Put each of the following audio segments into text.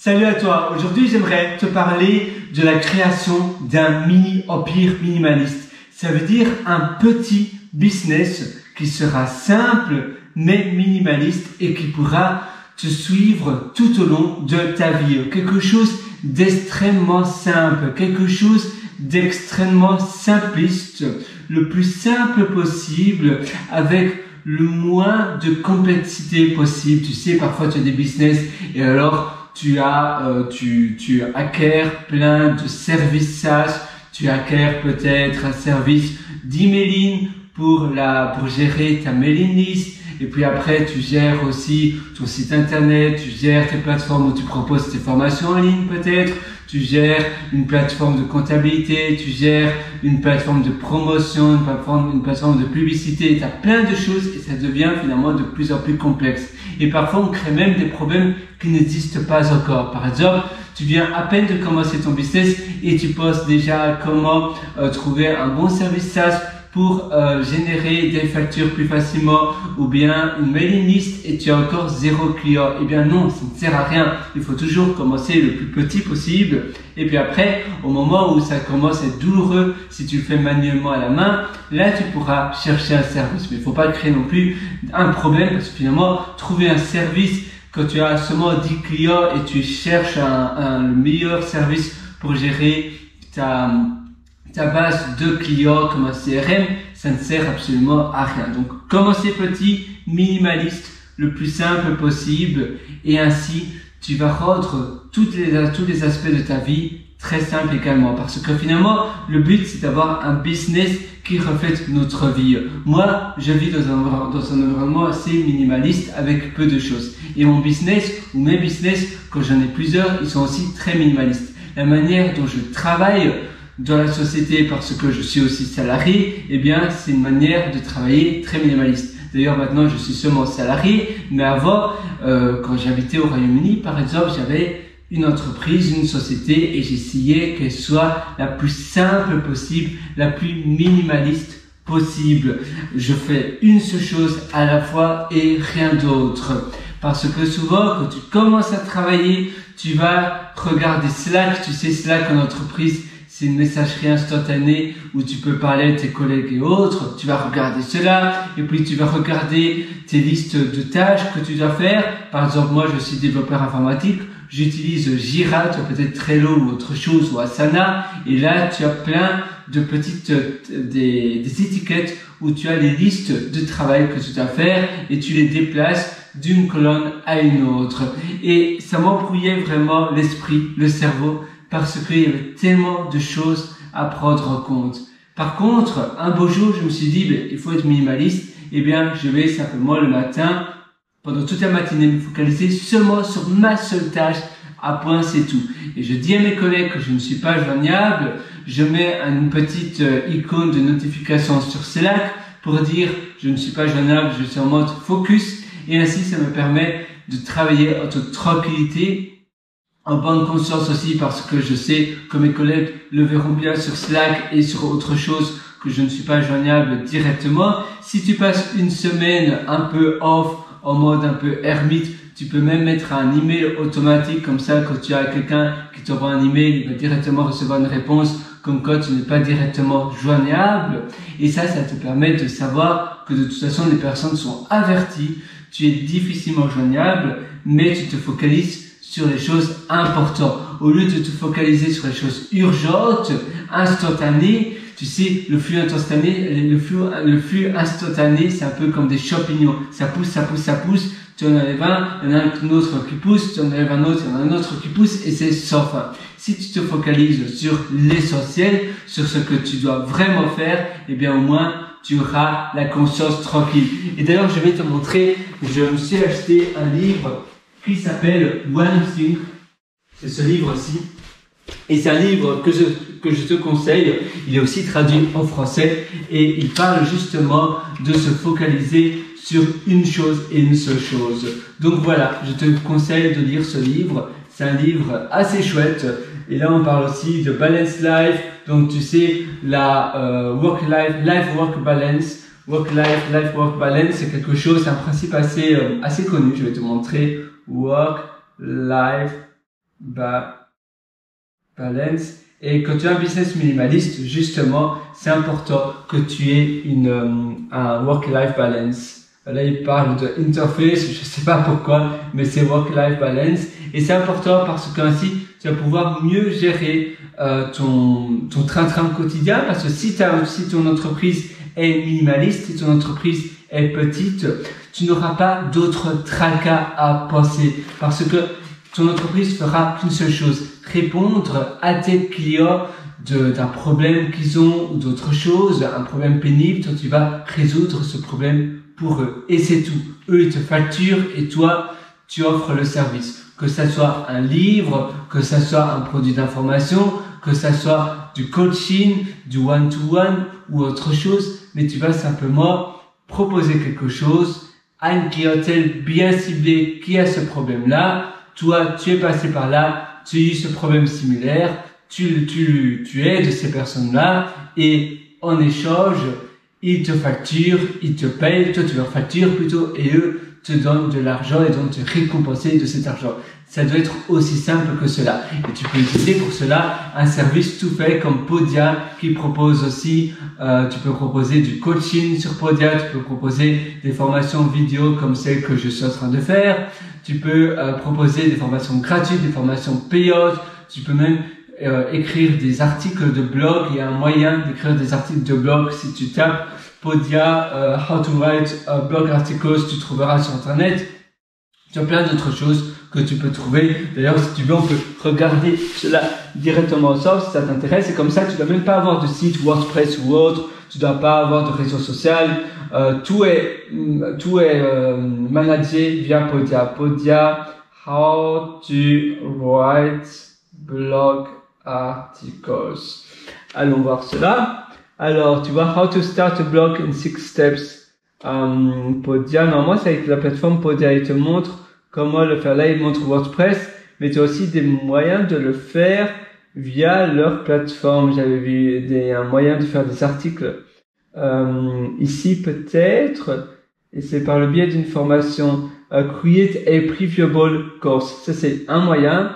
Salut à toi, aujourd'hui j'aimerais te parler de la création d'un mini empire minimaliste. Ça veut dire un petit business qui sera simple mais minimaliste et qui pourra te suivre tout au long de ta vie. Quelque chose d'extrêmement simple, quelque chose d'extrêmement simpliste, le plus simple possible avec le moins de complexité possible. Tu sais, parfois tu as des business et alors tu as, euh, tu, tu plein de services SaaS, tu acquiers peut-être un service d'emailing pour la, pour gérer ta mailing list, et puis après, tu gères aussi ton site internet, tu gères tes plateformes où tu proposes tes formations en ligne peut-être, tu gères une plateforme de comptabilité, tu gères une plateforme de promotion, une plateforme, une plateforme de publicité, tu as plein de choses et ça devient finalement de plus en plus complexe. Et parfois, on crée même des problèmes qui n'existent pas encore. Par exemple, tu viens à peine de commencer ton business et tu penses déjà comment euh, trouver un bon service SaaS pour euh, générer des factures plus facilement ou bien une mailing list et tu as encore zéro client. Eh bien non, ça ne sert à rien. Il faut toujours commencer le plus petit possible. Et puis après, au moment où ça commence à être douloureux, si tu le fais manuellement à la main, là tu pourras chercher un service. Mais il ne faut pas créer non plus un problème parce que finalement, trouver un service quand tu as seulement 10 clients et tu cherches un, un le meilleur service pour gérer ta base de clients comme un CRM, ça ne sert absolument à rien. Donc, commencez petit, minimaliste, le plus simple possible, et ainsi, tu vas rendre toutes les, tous les aspects de ta vie très simple également. Parce que finalement, le but, c'est d'avoir un business qui reflète notre vie. Moi, je vis dans un, dans un environnement assez minimaliste avec peu de choses. Et mon business, ou mes business, quand j'en ai plusieurs, ils sont aussi très minimalistes. La manière dont je travaille, dans la société parce que je suis aussi salarié, eh bien, c'est une manière de travailler très minimaliste. D'ailleurs, maintenant, je suis seulement salarié, mais avant, euh, quand j'habitais au Royaume-Uni, par exemple, j'avais une entreprise, une société, et j'essayais qu'elle soit la plus simple possible, la plus minimaliste possible. Je fais une seule chose à la fois et rien d'autre. Parce que souvent, quand tu commences à travailler, tu vas regarder Slack, tu sais, Slack en entreprise, c'est une messagerie instantanée où tu peux parler à tes collègues et autres. Tu vas regarder cela et puis tu vas regarder tes listes de tâches que tu dois faire. Par exemple, moi, je suis développeur informatique. J'utilise Jira, tu as peut-être Trello ou autre chose ou Asana. Et là, tu as plein de petites des, étiquettes où tu as les listes de travail que tu dois faire et tu les déplaces d'une colonne à une autre. Et ça m'embrouillait vraiment l'esprit, le cerveau parce qu'il y avait tellement de choses à prendre en compte. Par contre, un beau jour, je me suis dit, ben, il faut être minimaliste. Eh bien, je vais simplement le matin, pendant toute la matinée, me focaliser seulement sur ma seule tâche. À point, c'est tout. Et je dis à mes collègues que je ne suis pas joignable. Je mets une petite euh, icône de notification sur Slack pour dire je ne suis pas joignable, je suis en mode focus. Et ainsi, ça me permet de travailler en toute tranquillité en bonne conscience aussi parce que je sais que mes collègues le verront bien sur Slack et sur autre chose que je ne suis pas joignable directement. Si tu passes une semaine un peu off, en mode un peu ermite, tu peux même mettre un email automatique comme ça quand tu as quelqu'un qui t'envoie un email, il va directement recevoir une réponse comme quoi tu n'es pas directement joignable. Et ça, ça te permet de savoir que de toute façon les personnes sont averties, tu es difficilement joignable, mais tu te focalises sur les choses importantes. Au lieu de te focaliser sur les choses urgentes, instantanées, tu sais, le flux instantané, le flux, le flux instantané, c'est un peu comme des champignons. Ça pousse, ça pousse, ça pousse. Tu en enlèves un, il y en a un autre qui pousse, tu en enlèves un autre, il y en a un autre qui pousse, et c'est sans fin. Si tu te focalises sur l'essentiel, sur ce que tu dois vraiment faire, eh bien au moins tu auras la conscience tranquille. Et d'ailleurs, je vais te montrer, je me suis acheté un livre qui s'appelle One Thing. C'est ce livre-ci. Et c'est un livre que je, que je te conseille. Il est aussi traduit en français et il parle justement de se focaliser sur une chose et une seule chose. Donc voilà, je te conseille de lire ce livre. C'est un livre assez chouette. Et là, on parle aussi de balance life. Donc, tu sais, la euh, work life, life work balance. Work life, life work balance, c'est quelque chose, c'est un principe assez euh, assez connu. Je vais te montrer work, life, balance. Et quand tu as un business minimaliste, justement, c'est important que tu aies une, euh, un work-life balance. Là, il parle de interface, je sais pas pourquoi, mais c'est work-life balance. Et c'est important parce qu'ainsi, tu vas pouvoir mieux gérer euh, ton ton train-train quotidien. Parce que si, as, si ton entreprise est minimaliste, si ton entreprise est petite, tu n'auras pas d'autres tracas à penser. Parce que ton entreprise fera qu'une seule chose, répondre à tes clients d'un problème qu'ils ont ou d'autre chose, un problème pénible, toi tu vas résoudre ce problème pour eux. Et c'est tout. Eux, ils te facturent et toi, tu offres le service. Que ça soit un livre, que ça soit un produit d'information, que ça soit du coaching, du one-to-one ou autre chose, mais tu vas simplement proposer quelque chose à une clientèle bien ciblée qui a ce problème-là. Toi, tu es passé par là, tu as eu ce problème similaire, tu, tu, tu aides ces personnes-là et en échange, ils te facturent, ils te payent, toi tu leur factures plutôt et eux te de l'argent et donc te récompenser de cet argent. Ça doit être aussi simple que cela. Et tu peux utiliser pour cela un service tout fait comme Podia qui propose aussi, euh, tu peux proposer du coaching sur Podia, tu peux proposer des formations vidéo comme celle que je suis en train de faire, tu peux euh, proposer des formations gratuites, des formations payantes, tu peux même euh, écrire des articles de blog. Il y a un moyen d'écrire des articles de blog si tu tapes Podia, euh, How to Write a Blog Articles, tu trouveras sur Internet. Tu as plein d'autres choses que tu peux trouver. D'ailleurs, si tu veux, on peut regarder cela directement ensemble si ça t'intéresse. Et comme ça, tu dois même pas avoir de site WordPress ou autre. Tu dois pas avoir de réseau social. Euh, tout est, tout est euh, managé via Podia. Podia, how to write blog articles. Allons voir cela. Alors, tu vois, how to start a blog in six steps. Um, Podia, normalement, c'est avec la plateforme Podia. Il te montre comment le faire. Là, il montre WordPress, mais tu as aussi des moyens de le faire via leur plateforme. J'avais vu des, un moyen de faire des articles. Um, ici, peut-être, et c'est par le biais d'une formation, uh, create a previewable course. Ça, c'est un moyen.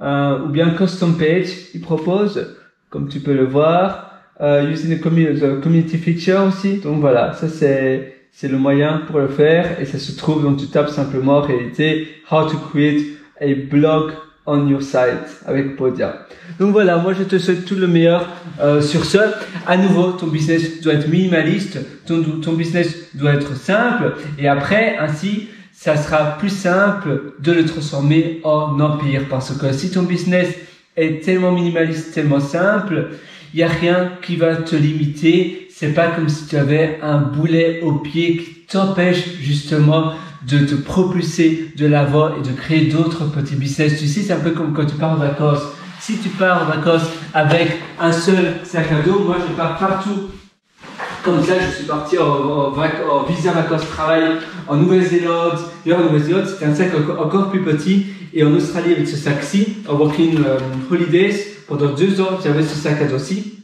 Uh, ou bien custom page, il propose, comme tu peux le voir, using the, community feature aussi. Donc voilà, ça c'est c'est le moyen pour le faire et ça se trouve donc tu tapes simplement en réalité how to create a blog on your site avec Podia. Donc voilà, moi je te souhaite tout le meilleur euh, sur ce. À nouveau, ton business doit être minimaliste, ton, ton business doit être simple et après ainsi ça sera plus simple de le transformer en empire parce que si ton business est tellement minimaliste, tellement simple, il n'y a rien qui va te limiter. C'est pas comme si tu avais un boulet au pied qui t'empêche justement de te propulser de l'avant et de créer d'autres petits business. Tu sais, c'est un peu comme quand tu pars en vacances. Si tu pars en vacances avec un seul sac à dos, moi je pars partout. Comme ça, je suis parti en, en, visa vacances travail en Nouvelle-Zélande. D'ailleurs, en Nouvelle-Zélande, c'était un sac encore, plus petit. Et en Australie, avec ce sac-ci, en Working euh, Holidays, pendant deux ans, j'avais ce sac à dos-ci.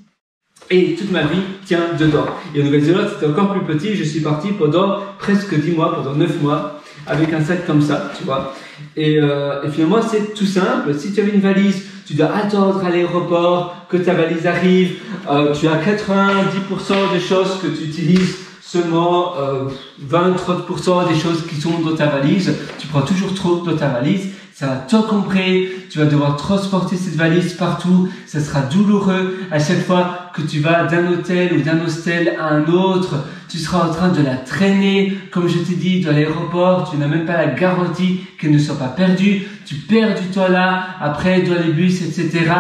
Et toute ma vie tient dedans. Et en Nouvelle-Zélande, c'était encore plus petit. Je suis parti pendant presque dix mois, pendant neuf mois, avec un sac comme ça, tu vois. Et, euh, finalement, c'est tout simple. Si tu avais une valise, tu dois attendre à l'aéroport que ta valise arrive. Euh, tu as 90% des choses que tu utilises seulement euh, 20-30% des choses qui sont dans ta valise. Tu prends toujours trop dans ta valise ça va t'encombrer, tu vas devoir transporter cette valise partout, ça sera douloureux. À chaque fois que tu vas d'un hôtel ou d'un hostel à un autre, tu seras en train de la traîner, comme je t'ai dit, dans l'aéroport, tu n'as même pas la garantie qu'elle ne soit pas perdue, tu perds du temps là, après dans les bus, etc.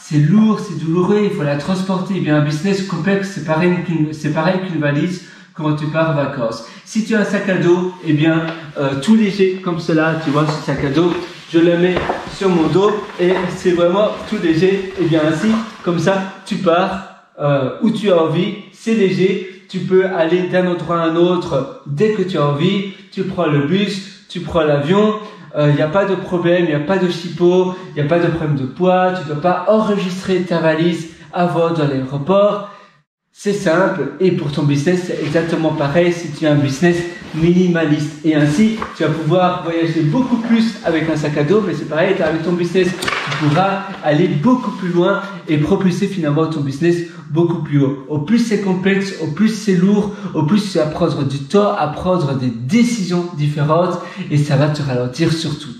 C'est lourd, c'est douloureux, il faut la transporter. Eh bien, un business complexe, c'est pareil qu'une, valise. Quand tu pars en vacances? Si tu as un sac à dos, eh bien, euh, tout léger comme cela, tu vois, ce sac à dos, je le mets sur mon dos et c'est vraiment tout léger. Et bien ainsi, comme ça, tu pars euh, où tu as envie, c'est léger. Tu peux aller d'un endroit à un autre dès que tu as envie. Tu prends le bus, tu prends l'avion. Il euh, n'y a pas de problème, il n'y a pas de chipot, il n'y a pas de problème de poids. Tu ne dois pas enregistrer ta valise avant dans l'aéroport. C'est simple et pour ton business, c'est exactement pareil si tu as un business minimaliste. Et ainsi, tu vas pouvoir voyager beaucoup plus avec un sac à dos, mais c'est pareil, avec ton business, pourras aller beaucoup plus loin et propulser finalement ton business beaucoup plus haut. Au plus c'est complexe, au plus c'est lourd, au plus tu vas prendre du temps à prendre des décisions différentes et ça va te ralentir surtout.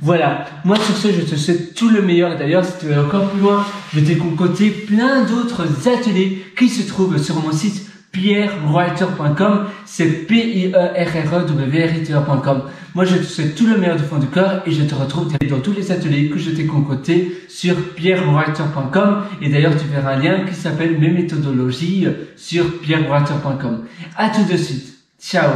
Voilà, moi sur ce, je te souhaite tout le meilleur. D'ailleurs, si tu veux encore plus loin, je t'ai concocté plein d'autres ateliers qui se trouvent sur mon site pierrewriter.com, c'est P-I-E-R-R-E-W-R-I-T-E.com. Moi, je te souhaite tout le meilleur du fond du corps et je te retrouve dans tous les ateliers que je t'ai concoctés sur pierrewriter.com. Et d'ailleurs, tu verras un lien qui s'appelle mes méthodologies sur pierrewriter.com. À tout de suite. Ciao